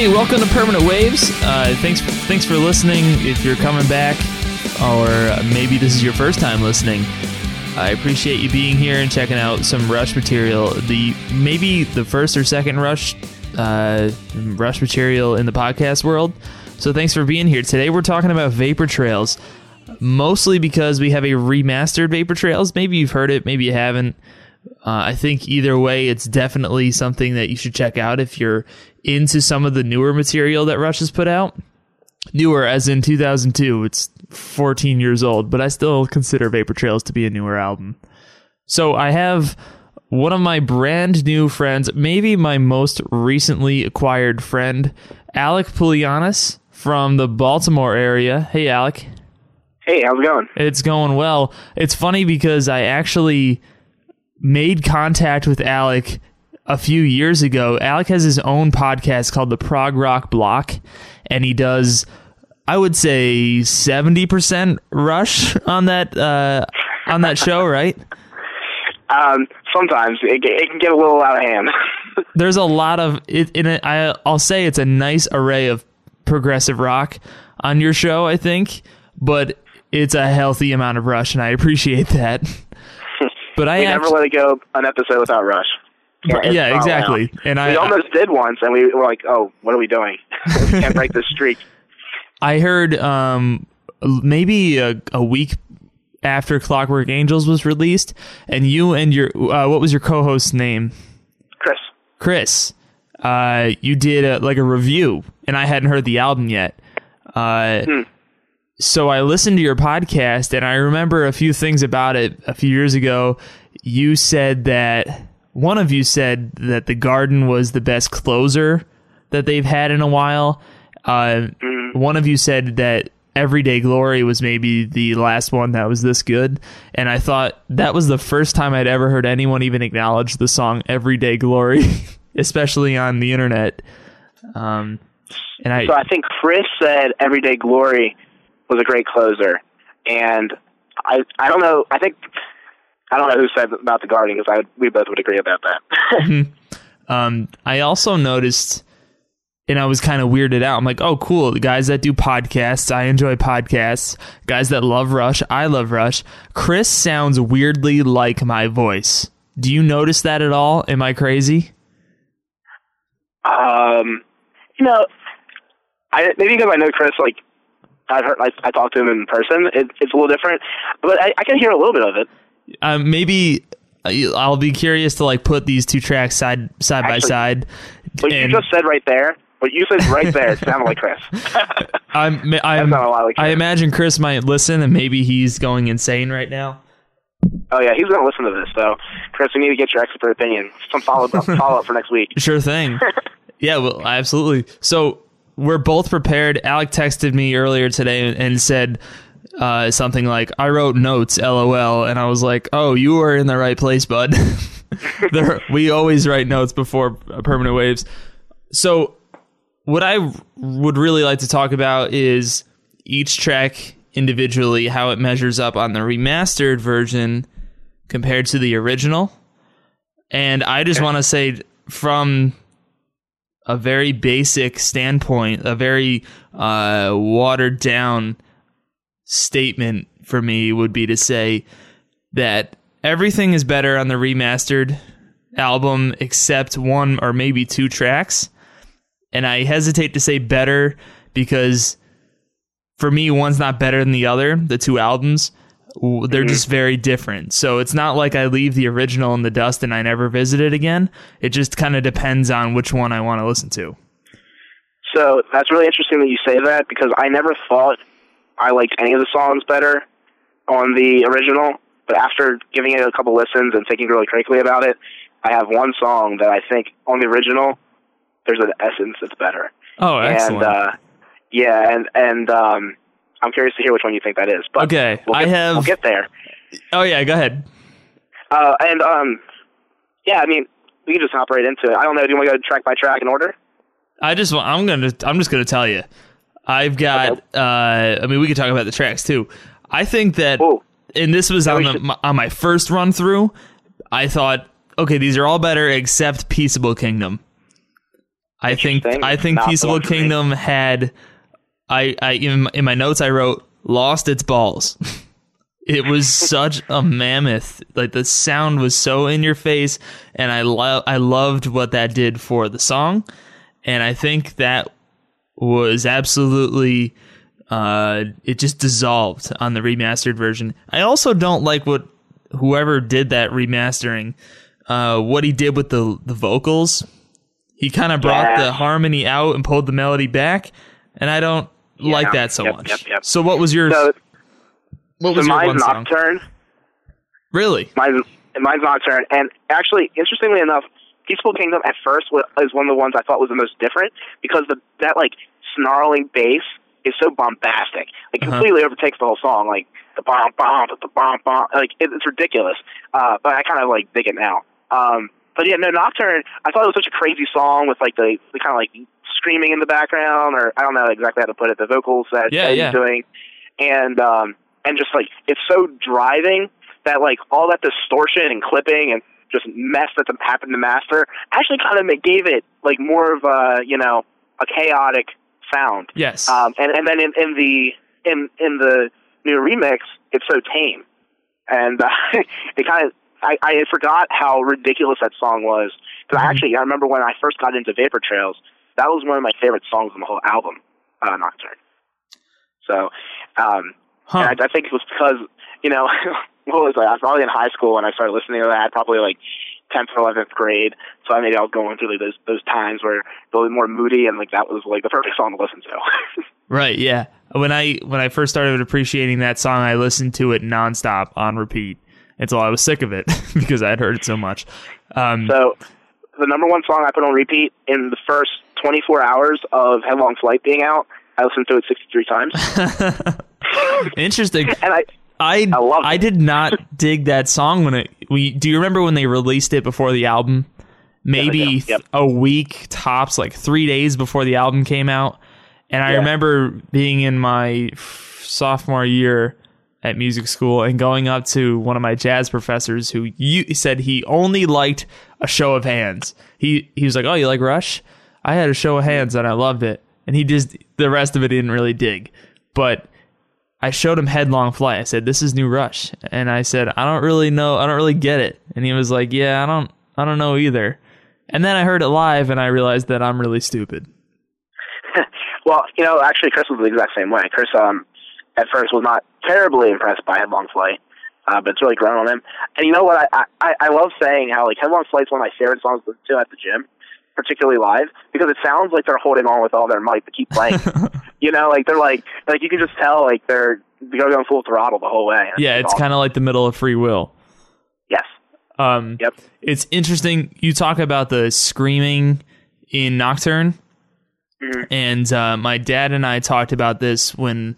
Hey, welcome to Permanent Waves. Uh, thanks, thanks for listening. If you're coming back, or maybe this is your first time listening, I appreciate you being here and checking out some Rush material. The maybe the first or second Rush uh, Rush material in the podcast world. So thanks for being here. Today we're talking about Vapor Trails, mostly because we have a remastered Vapor Trails. Maybe you've heard it, maybe you haven't. Uh, I think either way, it's definitely something that you should check out if you're into some of the newer material that Rush has put out. Newer, as in 2002. It's 14 years old, but I still consider Vapor Trails to be a newer album. So I have one of my brand new friends, maybe my most recently acquired friend, Alec Pulianis from the Baltimore area. Hey, Alec. Hey, how's it going? It's going well. It's funny because I actually made contact with Alec a few years ago. Alec has his own podcast called the Prog Rock Block, and he does, I would say, seventy percent Rush on that uh, on that show, right? Um, sometimes it, it can get a little out of hand. There's a lot of it in it. I I'll say it's a nice array of progressive rock on your show. I think, but it's a healthy amount of Rush, and I appreciate that. But I we act- never let it go an episode without Rush. Yeah, exactly. allowed. And I we almost did once, and we were like, "Oh, what are we doing? we can't break this streak." I heard um maybe a, a week after Clockwork Angels was released, and you and your uh, what was your co-host's name? Chris, Chris. Uh, you did a, like a review, and I hadn't heard the album yet. Uh, so I listened to your podcast, and I remember a few things about it. A few years ago, you said that one of you said that the Garden was the best closer that they've had in a while. Uh, One of you said that Everyday Glory was maybe the last one that was this good, and I thought that was the first time I'd ever heard anyone even acknowledge the song Everyday Glory, especially on the internet. Um, and I, so I think Chris said "Everyday Glory" was a great closer, and I I don't know. I think I don't know who said about the Garden because I we both would agree about that. Um, I also noticed, and I was kind of weirded out. I'm like, oh, cool. The guys that do podcasts, I enjoy podcasts. Guys that love Rush, I love Rush. Chris sounds weirdly like my voice. Do you notice that at all? Am I crazy? um, you know, I maybe because I know Chris, like I've heard, I, I talked to him in person. It, it's a little different, but I, I can hear a little bit of it. Um, maybe uh, I'll be curious to like put these two tracks side side by side. What you just said right there, what you said right there, sounded like Chris. I'm, I'm, not a lot like I Chris. imagine Chris might listen, and maybe he's going insane right now. oh yeah, he's gonna listen to this though. Chris, we need to get your expert opinion. Some follow up follow up for next week. Sure thing. yeah, well, absolutely. So we're both prepared. Alec texted me earlier today and said uh, something like, "I wrote notes, lol," and I was like, "Oh, you were in the right place, bud." there, we always write notes before permanent waves. So what I would really like to talk about is each track individually, how it measures up on the remastered version compared to the original. And I just want to say from a very basic standpoint, a very uh, watered down statement for me would be to say that everything is better on the remastered album except one or maybe two tracks. And I hesitate to say better because for me, one's not better than the other, the two albums. They're mm-hmm. just very different. So it's not like I leave the original in the dust and I never visit it again. It just kind of depends on which one I want to listen to. So that's really interesting that you say that because I never thought I liked any of the songs better on the original. But after giving it a couple listens and thinking really critically about it, I have one song that I think on the original there's an essence that's better. Oh, excellent. And uh, yeah, and and um, I'm curious to hear which one you think that is. But Okay, we'll I have- we'll get there. oh, yeah, go ahead. Uh, and um, yeah, I mean we can just hop right into it. I don't know. Do you want to go track by track in order? I just want, I'm gonna I'm just gonna tell you, I've got. Uh, I mean, we could talk about the tracks too. I think that, Ooh. and this was on the should- my, on my first run through. I thought, okay, these are all better except Peaceable Kingdom. I think I think Not Peaceable. Kingdom had I I in my, in my notes I wrote lost its balls. it was such a mammoth. Like the sound was so in your face and I lo- I loved what that did for the song and I think that was absolutely uh it just dissolved on the remastered version. I also don't like what whoever did that remastering uh what he did with the the vocals. He kind of brought Yeah. the harmony out and pulled the melody back and I don't like that so Yep, much. yep, yep. So what was your So, what so was your mine's one song? Nocturne. Really? Mine's, mine's Nocturne. And actually, interestingly enough, Peaceful Kingdom at first was, is one of the ones I thought was the most different because the that like snarling bass is so bombastic. It Uh-huh. completely overtakes the whole song. Like the bomb bomb the bomb bomb. Like it, it's ridiculous. Uh, but I kind of like dig it now. Um, but yeah, no Nocturne. I thought it was such a crazy song with like the, the kind of like screaming in the background, or I don't know exactly how to put it. The vocals that, Yeah, that yeah. he's doing, and um, and just like it's so driving that like all that distortion and clipping and just mess that happened to Master actually kind of gave it like more of a you know a chaotic sound. Yes. Um, and and then in, in the in in the new remix, it's so tame, and uh, it kind of I, I forgot how ridiculous that song was. Because. I actually I remember when I first got into Vapor Trails, that was one of my favorite songs on the whole album, uh, Nocturne. So, um, huh. and I, I think it was because you know what was I? I was probably in high school when I started listening to that. Probably like tenth or eleventh grade. So I maybe I was going through like those those times where it was more moody, and like that was like the perfect song to listen to. Right, yeah. When I when I first started appreciating that song, I listened to it nonstop on repeat until I was sick of it because I had heard it so much. Um, so the number one song I put on repeat in the first 24 hours of Headlong Flight being out, I listened to it 63 times, interesting. and I I I I did not dig that song when it. We do you remember when they released it before the album? Maybe do. Yep. a week tops, like three days before the album came out. And I Yeah. remember being in my sophomore year at music school and going up to one of my jazz professors who you, said he only liked a show of hands. He he was like, "Oh, you like Rush?" I had a show of mm-hmm. hands and I loved it. And he just the rest of it didn't really dig. But I showed him Headlong Flight. I said, "This is New Rush," and I said, "I don't really know. I don't really get it." And he was like, "Yeah, I don't. I don't know either." And then I heard it live, and I realized that I'm really stupid. well, you know, actually, Chris was the exact same way. Chris, um, at first was not terribly impressed by Headlong Flight, uh, but it's really grown on him. And you know what? I I, I love saying how like Headlong Flight's one of my favorite songs to listen to at the gym, particularly live, because it sounds like they're holding on with all their might to keep playing. you know, like they're like like you can just tell like they're they're going full throttle the whole way. Yeah, it's awesome. kind of like the middle of Free Will. yes, Um, yep. It's interesting. You talk about the screaming in Nocturne, Mhm. and uh, my dad and I talked about this when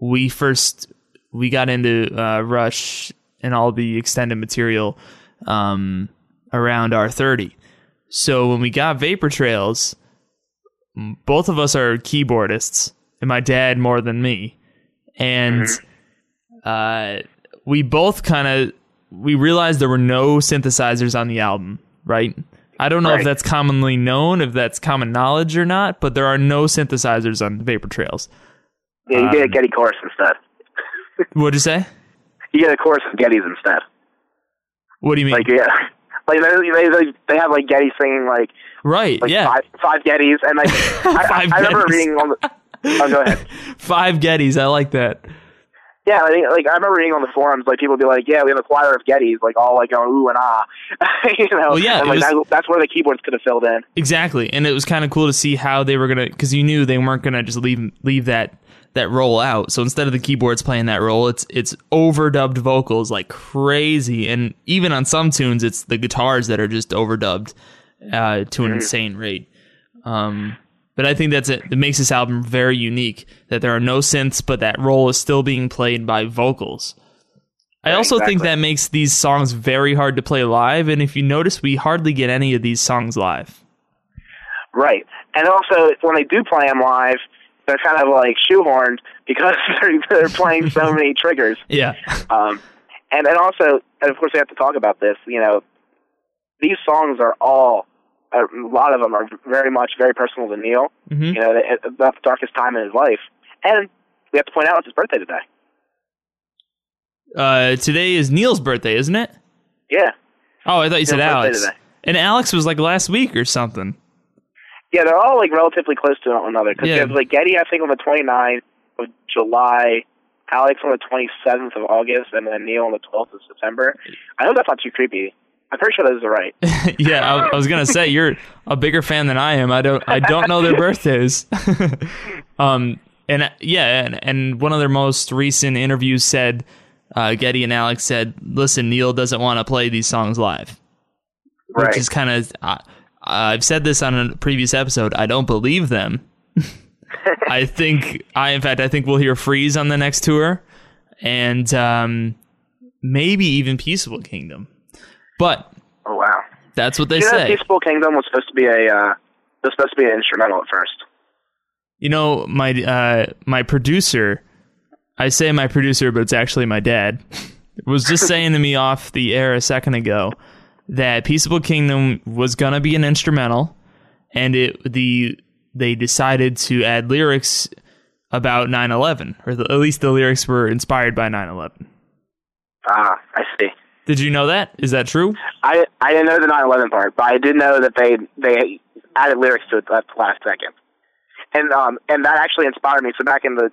we first we got into uh, Rush and all the extended material um, around our thirty. So when we got Vapor Trails, both of us are keyboardists, and my dad more than me, and uh, we both kind of we realized there were no synthesizers on the album, right? I don't know if that's commonly known, if that's common knowledge or not, but there are no synthesizers on Vapor Trails. Yeah, you get a Um, Geddy chorus instead. What'd you say? You get a chorus of Geddys instead. What do you mean? Like yeah, like they they they, they have like Geddy singing like right, like yeah. five five Geddys, and like I, I, I remember reading on the. Oh, go ahead. Five Geddys, I like that. Yeah, I think, like I remember reading on the forums, like people would be like, "Yeah, we have a choir of Geddys," like all like going ooh and ah, you know. Well, yeah, and, like was- that, that's where the keyboards could have filled in. Exactly, and it was kind of cool to see how they were gonna, because you knew they weren't gonna just leave leave that that roll out. So instead of the keyboards playing that role, it's it's overdubbed vocals like crazy, and even on some tunes, it's the guitars that are just overdubbed uh, to an insane rate. Um, but I think that's it. It makes this album very unique that there are no synths, but that role is still being played by vocals. I also think that makes these songs very hard to play live, and if you notice, we hardly get any of these songs live. Right, and also when they do play them live, they're kind of like shoehorned because they're they're playing so many triggers. Yeah. Um, and and also, and of course, we have to talk about this. You know, these songs are all a lot of them are very much very personal to Neil. Mhm. You know, that's the darkest time in his life, and we have to point out it's his birthday today. Uh, today is Neil's birthday, isn't it? Yeah, Oh, I thought you said Neil's birthday Alex. today. And Alex was like last week or something. Yeah, they're all like relatively close to one another because Yeah. like Geddy, I think, on the 29th of July. Alex on the 27th of August, and then Neil on the 12th of September. I know that's not too creepy. I'm pretty sure those are right. yeah, I, I was gonna say you're a bigger fan than I am. I don't I don't know their birthdays. um, and yeah, and, and one of their most recent interviews said, uh, Geddy and Alex said, "Listen, Neil doesn't want to play these songs live." Right. which is kind of uh, I've said this on a previous episode. I don't believe them. I think I, in fact, I think we'll hear Freeze on the next tour, and um, maybe even Peaceable Kingdom. But oh wow. that's what they You know, say. Peaceful Kingdom was supposed to be a uh, was supposed to be an instrumental at first. You know, my uh, my producer. I say my producer, but it's actually my dad. Was just saying to me off the air a second ago that Peaceable Kingdom was gonna be an instrumental, and it the they decided to add lyrics about 9/11, or the, at least the lyrics were inspired by 9/11. Ah, I see. Did you know that? Is that true? I I didn't know the 9/11 part, but I did know that they they added lyrics to it at the last second, and um and that actually inspired me. So back in the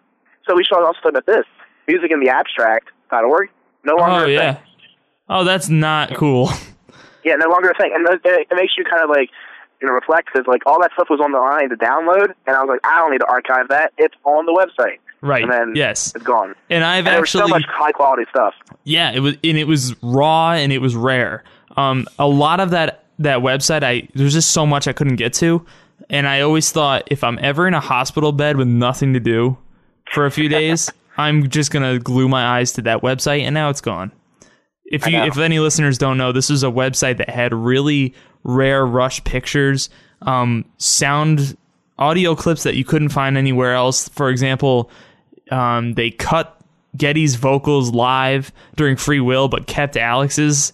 so we should also talk about this music in the abstract.org. No longer Oh yeah. thing. Oh, that's not cool. Yeah, no longer a thing, and it, makes you kind of like you know reflect because like all that stuff was on the line to download, and I was like, I don't need to archive that. It's on the website, Right. and then yes. it's gone. And I've And there was actually so much high quality stuff. Yeah, it was and it was raw and it was rare. Um, a lot of that that website, I there's just so much I couldn't get to, and I always thought if I'm ever in a hospital bed with nothing to do for a few days, I'm just gonna glue my eyes to that website, and now it's gone. If you if any listeners don't know, this is a website that had really rare rush pictures, um, sound audio clips that you couldn't find anywhere else. For example, um, they cut Geddy's vocals live during Free Will, but kept Alex's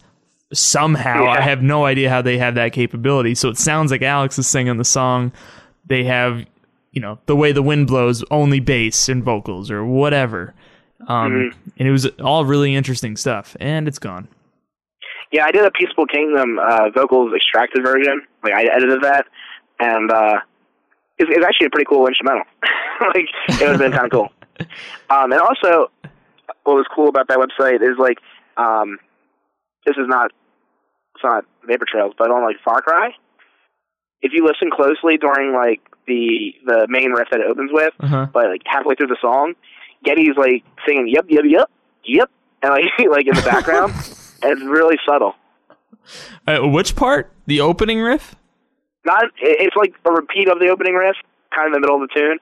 somehow. I have no idea how they have that capability. So it sounds like Alex is singing the song. They have, you know, the way the wind blows, only bass and vocals or whatever. Um, And it was all really interesting stuff, and it's gone. Yeah, I did a Peaceful Kingdom uh, vocals extracted version. Like I edited that, and uh, it's, it's actually a pretty cool instrumental. like it would have been kind of cool. Um, and also, what was cool about that website is like, um, this is not it's not Vapor Trails, but on like Far Cry, if you listen closely during like the the main riff that it opens with, Uh-huh. but like halfway through the song, Geddy's like singing "Yep, yep, yep, yep," and like like in the background, and it's really subtle. Uh, which part? The opening riff? Not it's like a repeat of the opening riff, kind of in the middle of the tune.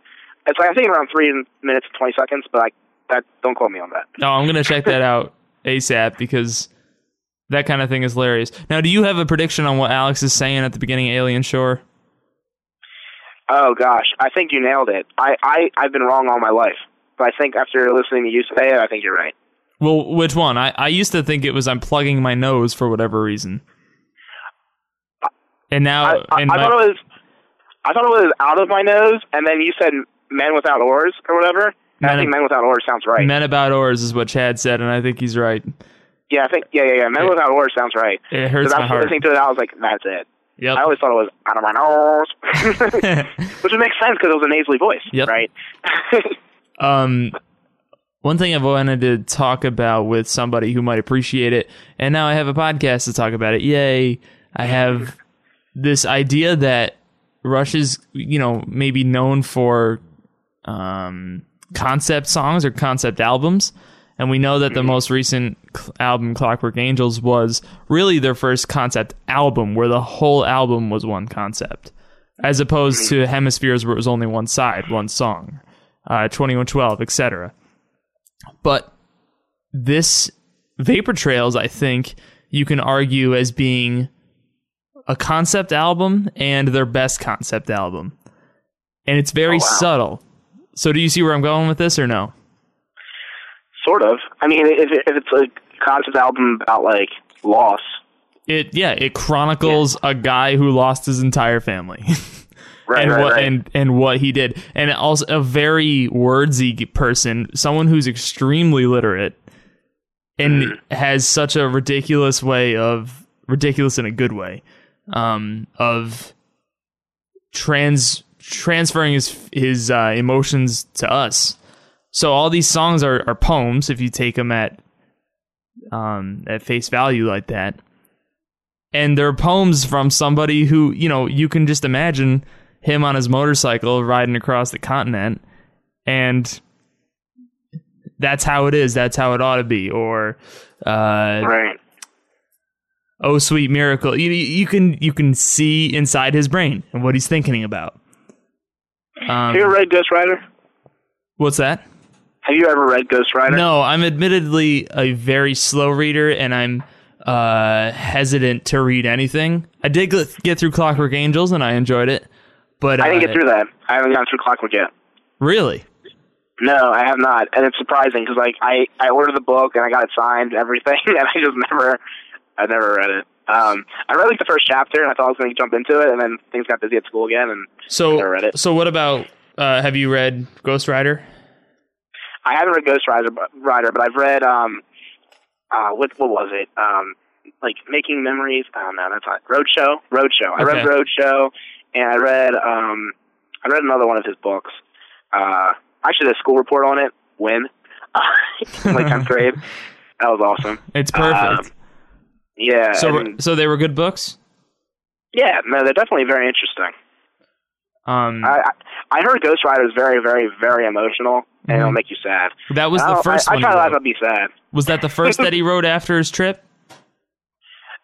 It's like I think around three minutes and twenty seconds, but I that don't quote me on that. No, I'm gonna check that out ASAP because that kind of thing is hilarious. Now, do you have a prediction on what Alex is saying at the beginning of Alien Shore? Oh gosh, I think you nailed it. I I I've been wrong all my life, but I think after listening to you say it, I think you're right. Well, which one? I, I used to think it was I'm plugging my nose for whatever reason. And now, I, I, and I my- thought it was I thought it was out of my nose, and then you said "men without oars" or whatever. And I think "men without oars" sounds right. Men About Oars is what Chad said, and I think he's right. yeah, I think yeah, yeah, yeah. "Men Yeah. without oars" sounds right. It hurts my heart. listening to it, I was like, "That's it." I always thought it was out of my nose, which would make sense because it was a nasally voice, Yep. right? um, one thing I've wanted to talk about with somebody who might appreciate it, and now I have a podcast to talk about it. Yay! I have this idea that Rush is, you know, maybe known for um, concept songs or concept albums. And we know that the most recent album, Clockwork Angels, was really their first concept album where the whole album was one concept, as opposed to Hemispheres where it was only one side, one song, uh, 2112, etc. But this Vapor Trails, I think you can argue as being a concept album and their best concept album. And it's very Oh, wow. subtle. So do you see where I'm going with this or no? sort of. I mean, if, if it's a concept album about like loss, it yeah it chronicles a guy who lost his entire family Right, and right, what right. and and what he did and also a very wordsy person someone who's extremely literate and Mm-hmm. has such a ridiculous way of ridiculous in a good way um of trans transferring his his uh, emotions to us so all these songs are, are poems if you take them at um at face value like that and they're poems from somebody who you know you can just imagine him on his motorcycle riding across the continent and that's how it is that's how it ought to be or uh right. oh sweet miracle you, you can you can see inside his brain and what he's thinking about Have you ever um, read Ghost Rider? what's that Have you ever read Ghost Rider? no i'm admittedly a very slow reader and i'm uh hesitant to read anything i did get through clockwork angels and i enjoyed it but I didn't uh, get through that. I haven't gotten through Clockwork yet. really No, I have not, and it's surprising because like I I ordered the book and I got it signed and everything, and I just never I never read it. Um, I read like the first chapter and I thought I was going to jump into it, and then things got busy at school again, and So, Never read it. so what about? Uh, have you read Ghost Rider? I haven't read Ghost Rider, but, Rider, but I've read um, uh, what what was it? Um, like Making Memories. Oh no, that's not Roadshow. Roadshow. I read Roadshow, and I read um, I read another one of his books. Uh, actually, the school report on it. When, uh, like tenth grade. That was awesome. It's perfect. Um, Yeah. so, and- so they were good books. yeah, no, they're definitely very interesting. Um, I I, heard Ghost Rider is very, very, very emotional, and it'll Mhm. make you sad. that was the first I, one. I try to laugh be sad. Was that the first that he wrote after his trip?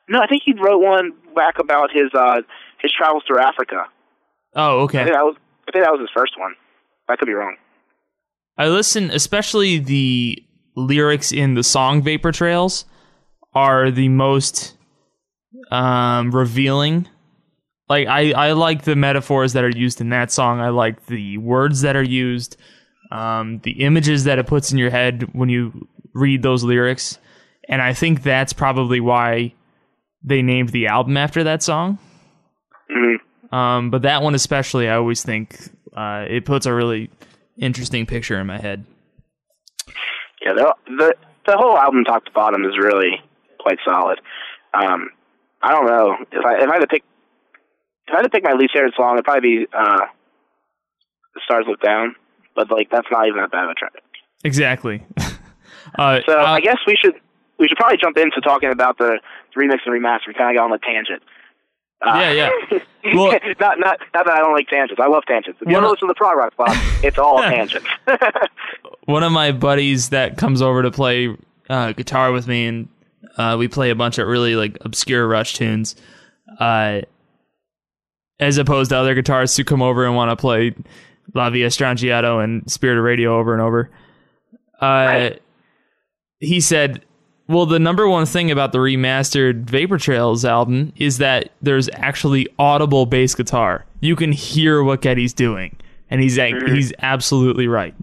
No, I think he wrote one back about his uh his travels through Africa. Oh, I okay. think that was I think that was his first one. I could be wrong. I listen, especially the lyrics in the song "Vapor Trails" are the most um, revealing. Like I, I like the metaphors that are used in that song. I like the words that are used, um, the images that it puts in your head when you read those lyrics, and I think that's probably why they named the album after that song. Hmm Um, but that one especially, I always think uh, it puts a really interesting picture in my head. Yeah, the, the the whole album, top to bottom, is really quite solid. Um, I don't know if I if I had to pick if I had to pick my least favorite song, it'd probably be uh, "The Stars Look Down," but like that's not even that bad of a track. Exactly. uh, So uh, I guess we should we should probably jump into talking about the remix and remaster. We kind of got on a tangent. Uh, Yeah, yeah. Well- not not not that I don't like tangents. I love tangents. If you One ever of- listen to the prog rock it's all tangents. one of my buddies that comes over to play uh, guitar with me, and uh, we play a bunch of really like obscure Rush tunes. Uh, as opposed to other guitarists who come over and want to play La Villa Strangiato and Spirit of Radio over and over. Uh, Right. He said, "Well, the number one thing about the remastered Vapor Trails album is that there's actually audible bass guitar. You can hear what Geddy's doing." And he's Mhm. he's absolutely right.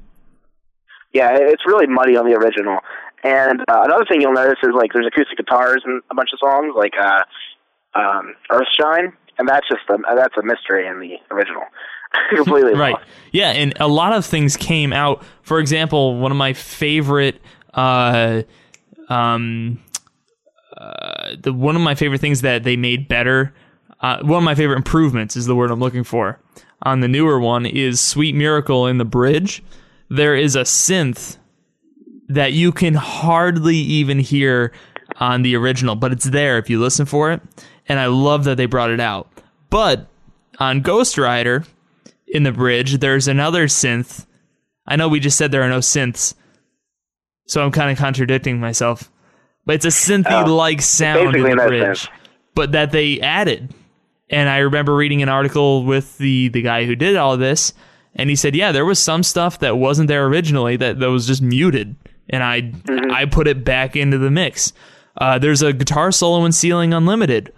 yeah, it's really muddy on the original. And uh, another thing you'll notice is like there's acoustic guitars in a bunch of songs, like uh, um, Earthshine, and that's just a, that's a mystery in the original. Completely right lost. yeah and a lot of things came out for example one of my favorite uh um uh, the one of my favorite things that they made better uh, one of my favorite improvements is the word i'm looking for. On the newer one is sweet miracle in the bridge. There is a synth that you can hardly even hear on the original but it's there if you listen for it. And i love that they brought it out. But on ghost rider in the bridge, there's another synth. I know we just said there are no synths, so I'm kind of contradicting myself. But it's a synthy like sound in the bridge, but that they added. And I remember reading an article with the the guy who did all of this, and he said, yeah, there was some stuff that wasn't there originally that, that was just muted, and I Mm-hmm. I put it back into the mix. Uh, there's a guitar solo in Ceiling Unlimited,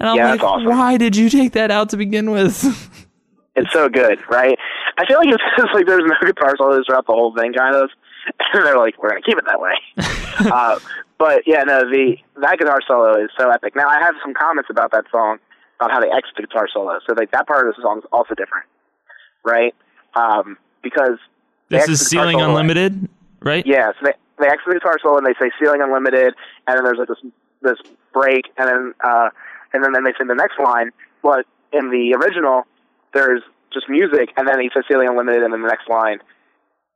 and I'm Yeah, like, awesome. why did you take that out to begin with? It's so good, right? I feel like it's just like there's no guitar solos throughout the whole thing, kind of. And they're like, we're gonna keep it that way. uh, but yeah, no, the that guitar solo is so epic. Now I have some comments about that song about how they exit the guitar solo. So like that part of the song is also different, right? Um, because This is Ceiling Unlimited, right? Yeah, so they they exit the guitar solo and they say ceiling unlimited, and then there's like this this break, and then uh, and then then they sing the next line. But in the original, there's just music, and then he says ceiling unlimited, and then the next line,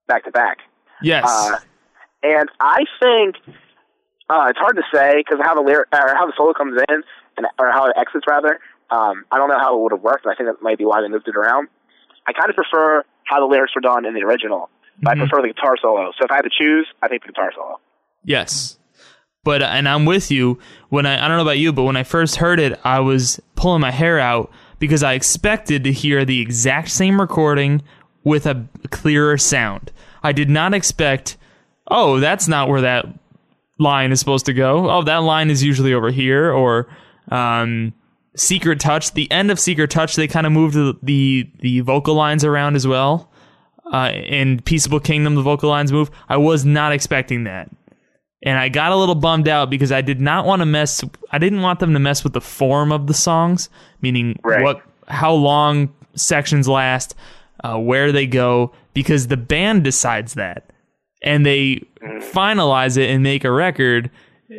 back to back. Yes. Uh, and I think uh, it's hard to say because how the lyric or how the solo comes in and or how it exits rather. Um, I don't know how it would have worked. and I think that might be why they moved it around. I kind of prefer how the lyrics were done in the original. But Mhm. I prefer the guitar solo. So if I had to choose, I think the guitar solo. Yes. But and I'm with you. When I I don't know about you, but when I first heard it, I was pulling my hair out because I expected to hear the exact same recording with a clearer sound. I did not expect, oh, that's not where that line is supposed to go. Oh, that line is usually over here or um Secret Touch, the end of Secret Touch, they kind of moved the, the the vocal lines around as well. Uh, in Peaceable Kingdom, the vocal lines move. I was not expecting that and I got a little bummed out because I did not want to mess. I didn't want them to mess with the form of the songs, meaning Right. what, how long sections last, uh, where they go, because the band decides that, and they finalize it and make a record,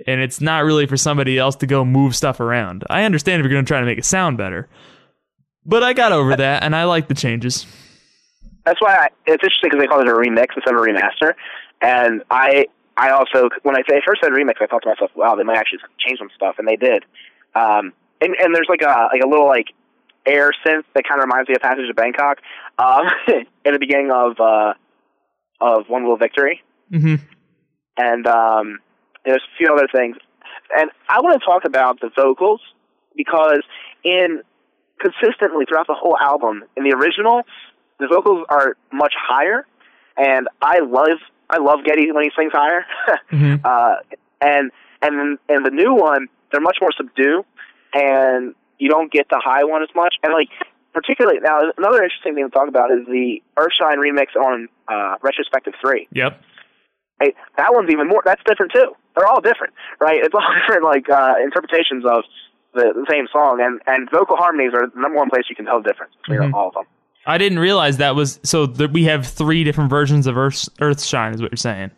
and it's not really for somebody else to go move stuff around. I understand if you're going to try to make it sound better, but I got over that, and I like the changes. That's why I, it's interesting because they call it a remix instead of a remaster. And I I also when I they first said remix, I thought to myself, wow, they might actually change some stuff, and they did. Um, and and there's like a like a little like air synth that kind of reminds me of Passage to Bangkok um, in the beginning of uh, of One Little Victory. hmm and um, there's a few other things. And I want to talk about the vocals because in consistently throughout the whole album, in the original, the vocals are much higher, and I love I love Geddy when he sings higher. hmm uh, and and then in the new one, they're much more subdued, and you don't get the high one as much. And like particularly now, another interesting thing to talk about is the Earthshine remix on uh, Retrospective Three. Yep. Hey, that one's even more. That's different too. They're all different, right? It's all different, like uh, interpretations of the, the same song, and and vocal harmonies are the number one place you can tell the difference between Mhm. all of them. I didn't realize that was so. That we have three different versions of Earth Earthshine, is what you're saying.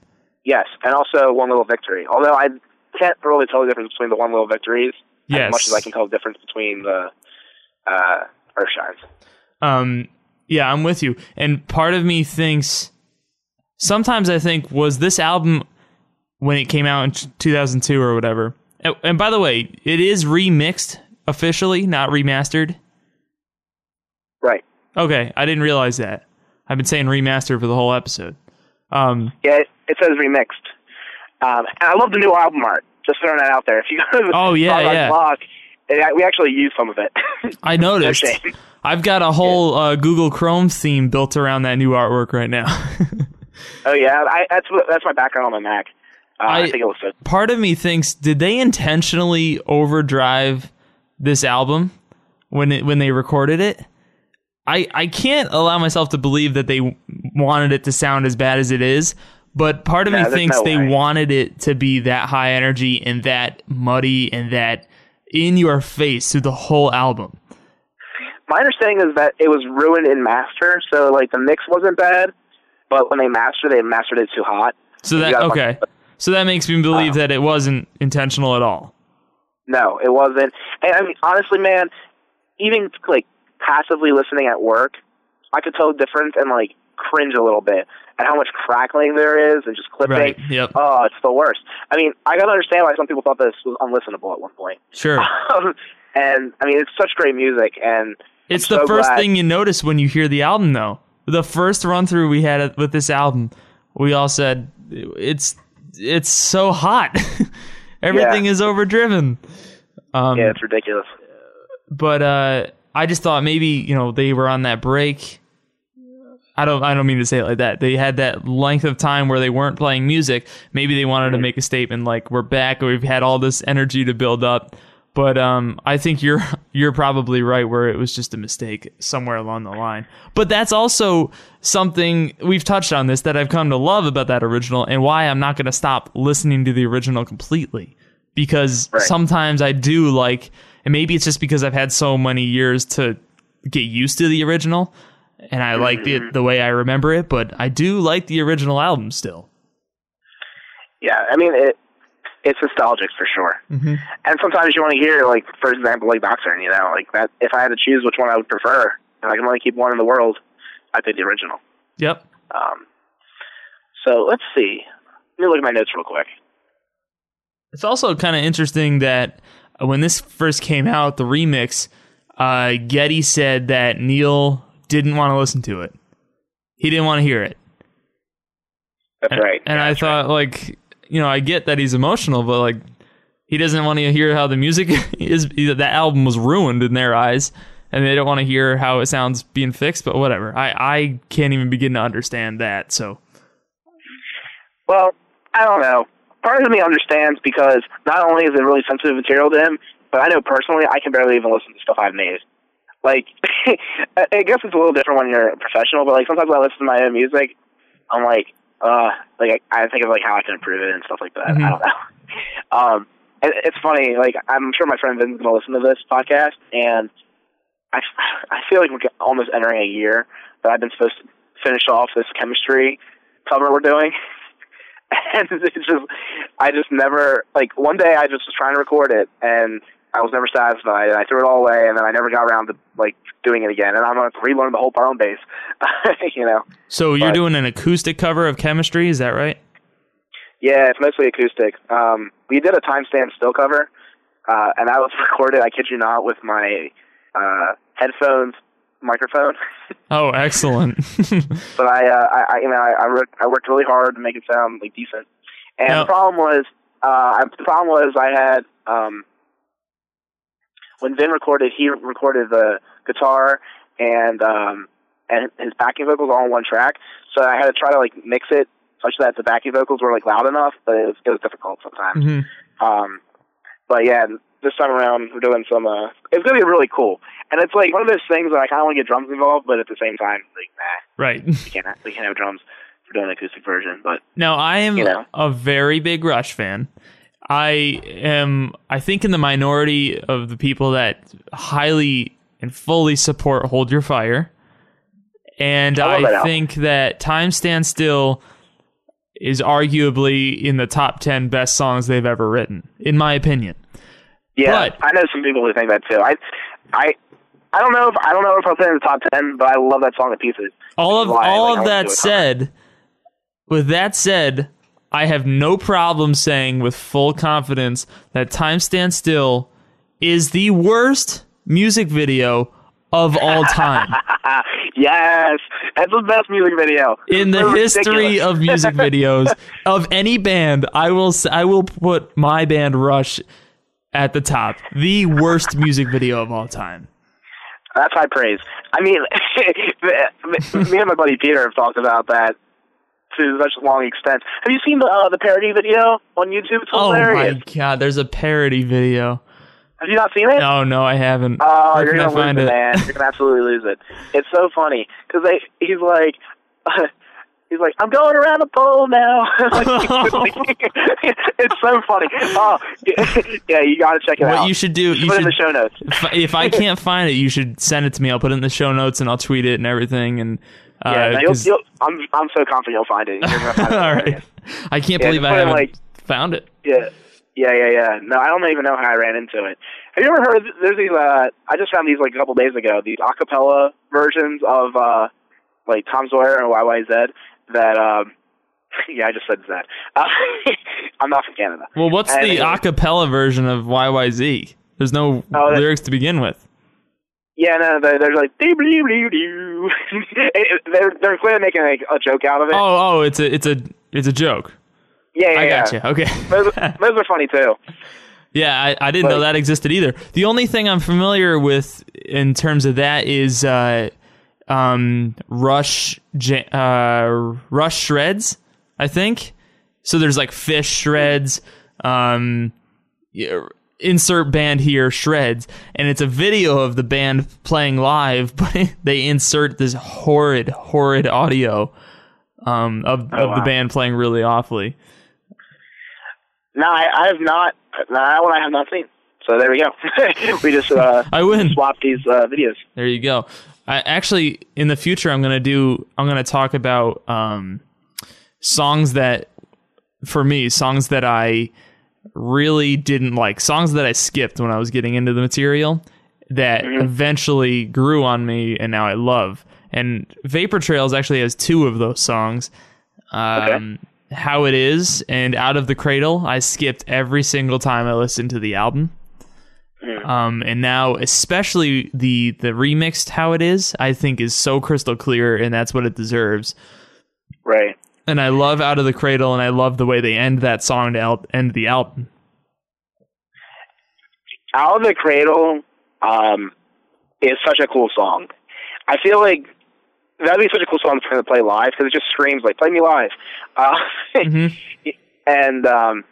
Yes, and also one little victory. Although I can't really tell the difference between the one little victories Yes. as much as I can tell the difference between the uh, Earthshines. Um, yeah, I'm with you. And part of me thinks sometimes I think was this album when it came out in 2002 or whatever. And, and by the way, it is remixed officially, not remastered. Right. Okay, I didn't realize that. I've been saying remastered for the whole episode. Um, Yeah, it, it says remixed. Um, and I love the new album art. Just throwing that out there. If you go to the Oh, yeah, yeah. blog, we actually use some of it. I noticed. No. I've got a whole uh, Google Chrome theme built around that new artwork right now. oh yeah, I, that's that's my background on my Mac. Uh, I, I- think it looks good. part of me thinks did they intentionally overdrive this album when it when they recorded it i i can't allow myself to believe that they wanted it to sound as bad as it is but part of No, me thinks no they way. wanted it to be that high energy and that muddy and that in your face through the whole album My understanding is that it was ruined in master, so like the mix wasn't bad, but when they mastered, they mastered it too hot. so that got a bunch okay so that makes me believe Uh, that it wasn't intentional at all No, it wasn't. And I mean, honestly, man, even like passively listening at work, I could tell the difference and like cringe a little bit at how much crackling there is and just clipping. right yep Oh, it's the worst. I mean, I gotta understand why some people thought this was unlistenable at one point. sure and I mean, it's such great music, and It's I'm the so first glad- thing you notice when you hear the album, though. The first run through we had with this album, we all said it's it's so hot. Everything is overdriven. Um, yeah, it's ridiculous. But uh, I just thought maybe you know they were on that break. I don't I don't mean to say it like that. They had that length of time where they weren't playing music. Maybe they wanted to make a statement like we're back. We've had all this energy to build up. But um, I think you're you're probably right where it was just a mistake somewhere along the line. But that's also something we've touched on this that I've come to love about that original and why I'm not going to stop listening to the original completely because Right. sometimes I do like and maybe it's just because I've had so many years to get used to the original and I like it the way I remember it, but I do like the original album still. Yeah, I mean it. It's nostalgic for sure. Mhm. And sometimes you want to hear, like, for example, like Boxer, you know, like that. If I had to choose which one I would prefer, and I can only keep one in the world, I'd pick the original. Yep. Um, so let's see. Let me look at my notes real quick. It's also kind of interesting that when this first came out, the remix, uh, Geddy said that Neil didn't want to listen to it. He didn't want to hear it. That's And, right. And I thought, like, you know, I get that he's emotional, but like, he doesn't want to hear how the music is. That album was ruined in their eyes, and they don't want to hear how it sounds being fixed. But whatever. I I can't even begin to understand that. So Well, I don't know. Part of me understands because not only is it really sensitive material to him, but I know personally I can barely even listen to stuff I've made. Like, I guess it's a little different when you're a professional, but like sometimes I listen to my own music, I'm like, uh, like I, I think of like how I can improve it and stuff like that. Mhm. I don't know. Um, it, it's funny. Like I'm sure my friend Vin's gonna listen to this podcast, and I, I feel like we're almost entering a year that I've been supposed to finish off this chemistry cover we're doing. and it's just I just never like one day I just was trying to record it and I was never satisfied and I threw it all away and then I never got around to like doing it again and I'm gonna have to relearn the whole drum bass. you know. so you're But- doing an acoustic cover of Chemistry, is that right? Yeah, it's mostly acoustic. Um we did a Time Stand Still cover, uh and I was recorded, I kid you not, with my uh headphones microphone. Oh, excellent. but I, uh, I, I, you know, I, I, worked, I worked really hard to make it sound like decent. And Now- the problem was, uh, I, the problem was I had, um, when Vin recorded, he recorded the guitar and, um, and his backing vocals all on one track. So I had to try to like mix it such that the backing vocals were like loud enough, but it was, it was difficult sometimes. Mhm. Um, but yeah, this time around we're doing some. Uh, it's gonna be really cool, and it's like one of those things that I kind of want to get drums involved, but at the same time, like, nah, Right. we can't. Have, we can't have drums. We're doing an acoustic version, but Now I am You know. a very big Rush fan. I am I think in the minority of the people that highly and fully support Hold Your Fire. And I I think that Time Stand Still is arguably in the top 10 best songs they've ever written in my opinion. yeah, But- I know some people who think that too. I, I, I don't know if I don't know if I'll put it in the top ten, but I love that song to pieces. All of all like, of that do a cover. said, with that said, I have no problem saying with full confidence that Time Stand Still is the worst music video of all time. yes, that's the best music video In the history of music videos of any band, I will I will put my band Rush at the top. The worst music video of all time. That's high praise. I mean, me and my buddy Peter have talked about that to such a long extent. Have you seen the uh, the parody video on YouTube? It's Oh my god, there's a parody video. Have you not seen it? No, no, I haven't. Oh, Where you're gonna lose find it, it? man. You're gonna absolutely lose it. It's so funny because they he's like. He's like, I'm going around the pole now. it's so funny. Oh, yeah, you got to check it What out. What you should do, you put it in the show notes. if, if I can't find it, you should send it to me. I'll put it in the show notes and I'll tweet it and everything. And uh, Yeah, no, you'll, I'm I'm so confident you'll find it. Find it all hilarious. right. I can't Yeah, believe I haven't like- found it. Yeah, yeah, yeah, yeah. No, I don't even know how I ran into it. Have you ever heard? There's these. Uh, I just found these like a couple days ago. These acapella versions of uh, like Tom Sawyer and YYZ. That um, yeah, I just said that. Uh, I'm not from Canada. Well, what's And the acapella version of YYZ? There's no Oh, lyrics to begin with. Yeah, no, they're, they're like doo doo doo doo. They're they're clearly making like a joke out of it. Oh, oh, it's a it's a it's a joke. yeah, yeah, I got yeah. you. Okay. Those, those are funny too. Yeah, I, I didn't know that existed either. The only thing I'm familiar with in terms of that is uh, um, Rush uh, Rush shreds. I think so. There's like Phish shreds. Um, yeah, insert band here shreds and it's a video of the band playing live but they insert this horrid horrid audio um, of, Oh, of the band playing really awfully No, I, I have not. No, that one I have not seen. So there we go. we just uh, I win. swapped these uh, videos. There you go. I actually in the future I'm gonna do I'm gonna talk about um, songs that for me songs that I really didn't like songs that I skipped when I was getting into the material that eventually grew on me and now I love. And Vapor Trails actually has two of those songs. Um, How It Is and Out of the Cradle. I skipped every single time I listened to the album. Um, and now, especially the the remixed "How It Is," I think is so crystal clear, and that's what it deserves. Right. And I love "Out of the Cradle," and I love the way they end that song to el- end the album. Out of the Cradle um, is such a cool song. I feel like that'd be such a cool song to play live because it just screams like "Play me live," uh, Mhm. and um,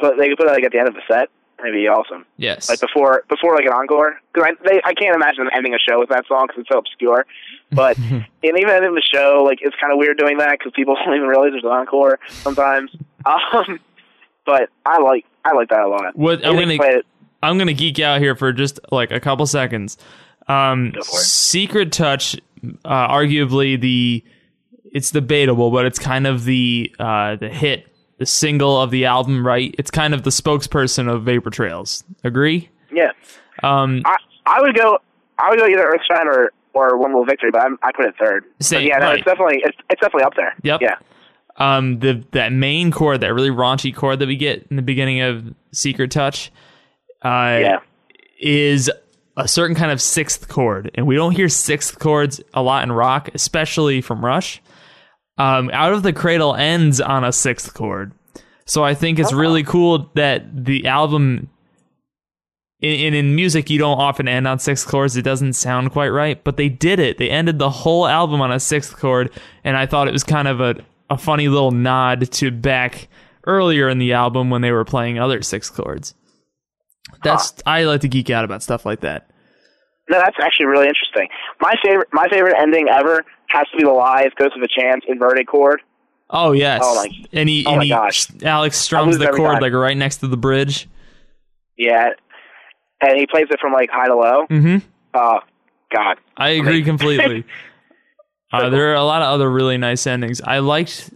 put, they could put it like at the end of the set. That'd be awesome. Yes, Like before, before like an encore. Because I, they, I can't imagine them ending a show with that song because it's so obscure. But and even ending the show, like it's kind of weird doing that because people don't even realize there's an encore sometimes. Um, but I like I like that a lot. What- I'm gonna- play it- I'm gonna geek out here for just like a couple seconds. Um, Go for it. Secret Touch, uh, arguably the it's debatable, but it's kind of the uh, the hit, the single of the album, right? It's kind of the spokesperson of Vapor Trails. Agree? yeah. Um, I I would go I would go either Earthshine or or One Little Victory, but I'm, I put it third. Same, but yeah, no, right. it's definitely it's, it's definitely up there. Yep. Yeah. um, the that main chord, that really raunchy chord that we get in the beginning of Secret Touch, uh, Yeah. is a certain kind of sixth chord, and we don't hear sixth chords a lot in rock, especially from Rush. Um, Out of the Cradle ends on a sixth chord, so I think it's really cool that the album. In, in in music, you don't often end on sixth chords. It doesn't sound quite right, but they did it. They ended the whole album on a sixth chord, and I thought it was kind of a a funny little nod to back earlier in the album when they were playing other sixth chords. That's I like to geek out about stuff like that. No, that's actually really interesting. My favorite my favorite ending ever has to be the live Ghost of a Chance inverted chord. Oh yes, Oh, my- and he oh and my he gosh. Alex strums the chord time. like right next to the bridge. Yeah. And he plays it from like high to low. Mm-hmm. Oh God. I agree completely. uh, there are a lot of other really nice endings. I liked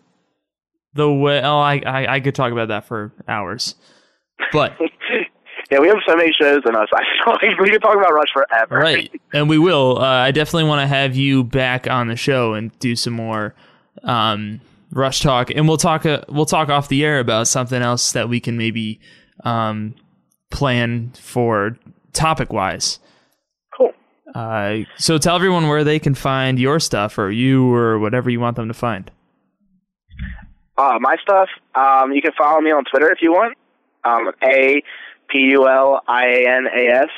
the way. Oh, I, I I could talk about that for hours, but yeah, we have so many shows in us. I feel like we could talk about Rush forever. right, and we will. Uh, I definitely want to have you back on the show and do some more um, rush talk, and we'll talk. Uh, we'll talk off the air about something else that we can maybe um, plan for topic wise. Cool. Uh, so tell everyone where they can find your stuff or you or whatever you want them to find. Uh, my stuff. Um, you can follow me on Twitter if you want. Um, a p u l i a n a s,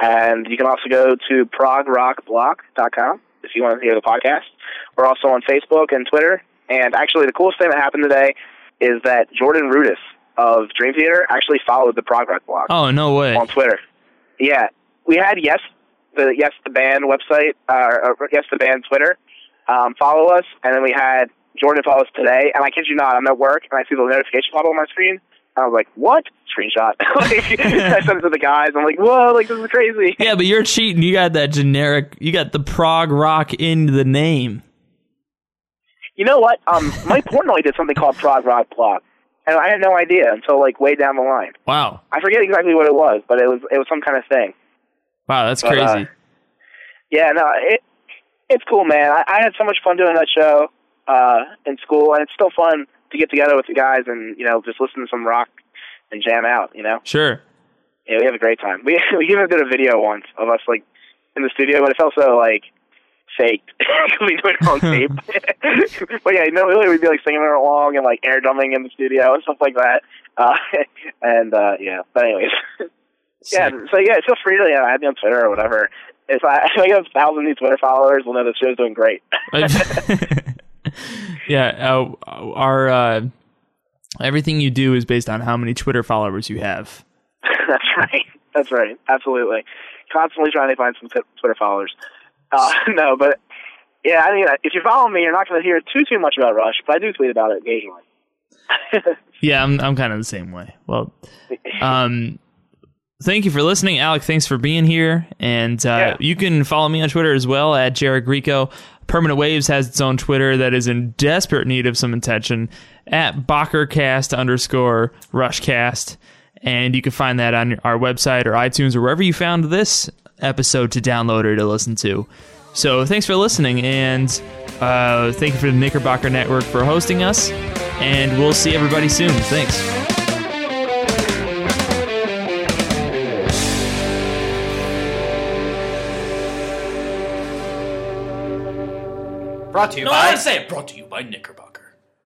and you can also go to progrockblock.com if you want to hear the podcast. We're also on Facebook and Twitter. And actually, the coolest thing that happened today is that Jordan Rudess of Dream Theater actually followed the Prog Rock blog Oh no way! on Twitter. Yeah, we had yes the yes the band website uh, or yes the band Twitter um, follow us, and then we had Jordan follow us today. And I kid you not, I'm at work and I see the notification pop up on my screen. I was like, "What?" Screenshot. like, I sent it to the guys. I'm like, "Whoa! Like this is crazy." Yeah, but you're cheating. You got that generic. You got the prog rock in the name. You know what? Um, Mike Portnoy did something called Prog Rock Blog, and I had no idea until like way down the line. Wow, I forget exactly what it was, but it was it was some kind of thing. wow, that's But, crazy. uh, Yeah, no, it it's cool, man. I, I had so much fun doing that show uh, in school, and it's still fun to get together with the guys and you know just listen to some rock and jam out. You know, sure. yeah, we have a great time. We we even did a video once of us like in the studio, but it felt so like faked we do it on tape. but yeah, no, we'd be like singing along and like air drumming in the studio and stuff like that. Uh, and uh, yeah, but anyways. Yeah, so yeah, feel free to you know, add me on Twitter or whatever. If I, if I get a thousand new Twitter followers, we'll know the show's doing great. Yeah, uh, our uh, Everything you do is based on how many Twitter followers you have. That's right. That's right. Absolutely. Constantly trying to find some Twitter followers. Uh, no, but yeah, I mean, if you follow me, you're not going to hear too too much about Rush, but I do tweet about it occasionally. yeah, I'm I'm kind of the same way. Well, um, thank you for listening, Alec. Thanks for being here, and uh, Yeah. you can follow me on Twitter as well at Jared Greco. Permanent Waves has its own Twitter that is in desperate need of some attention at BockerCast underscore Rushcast, and you can find that on our website or iTunes or wherever you found this episode to download or to listen to. So thanks for listening, and uh, thank you for the Knickerbocker Network for hosting us, and we'll see everybody soon. Thanks. Brought to you No, by. I say it brought to you by Knickerbocker.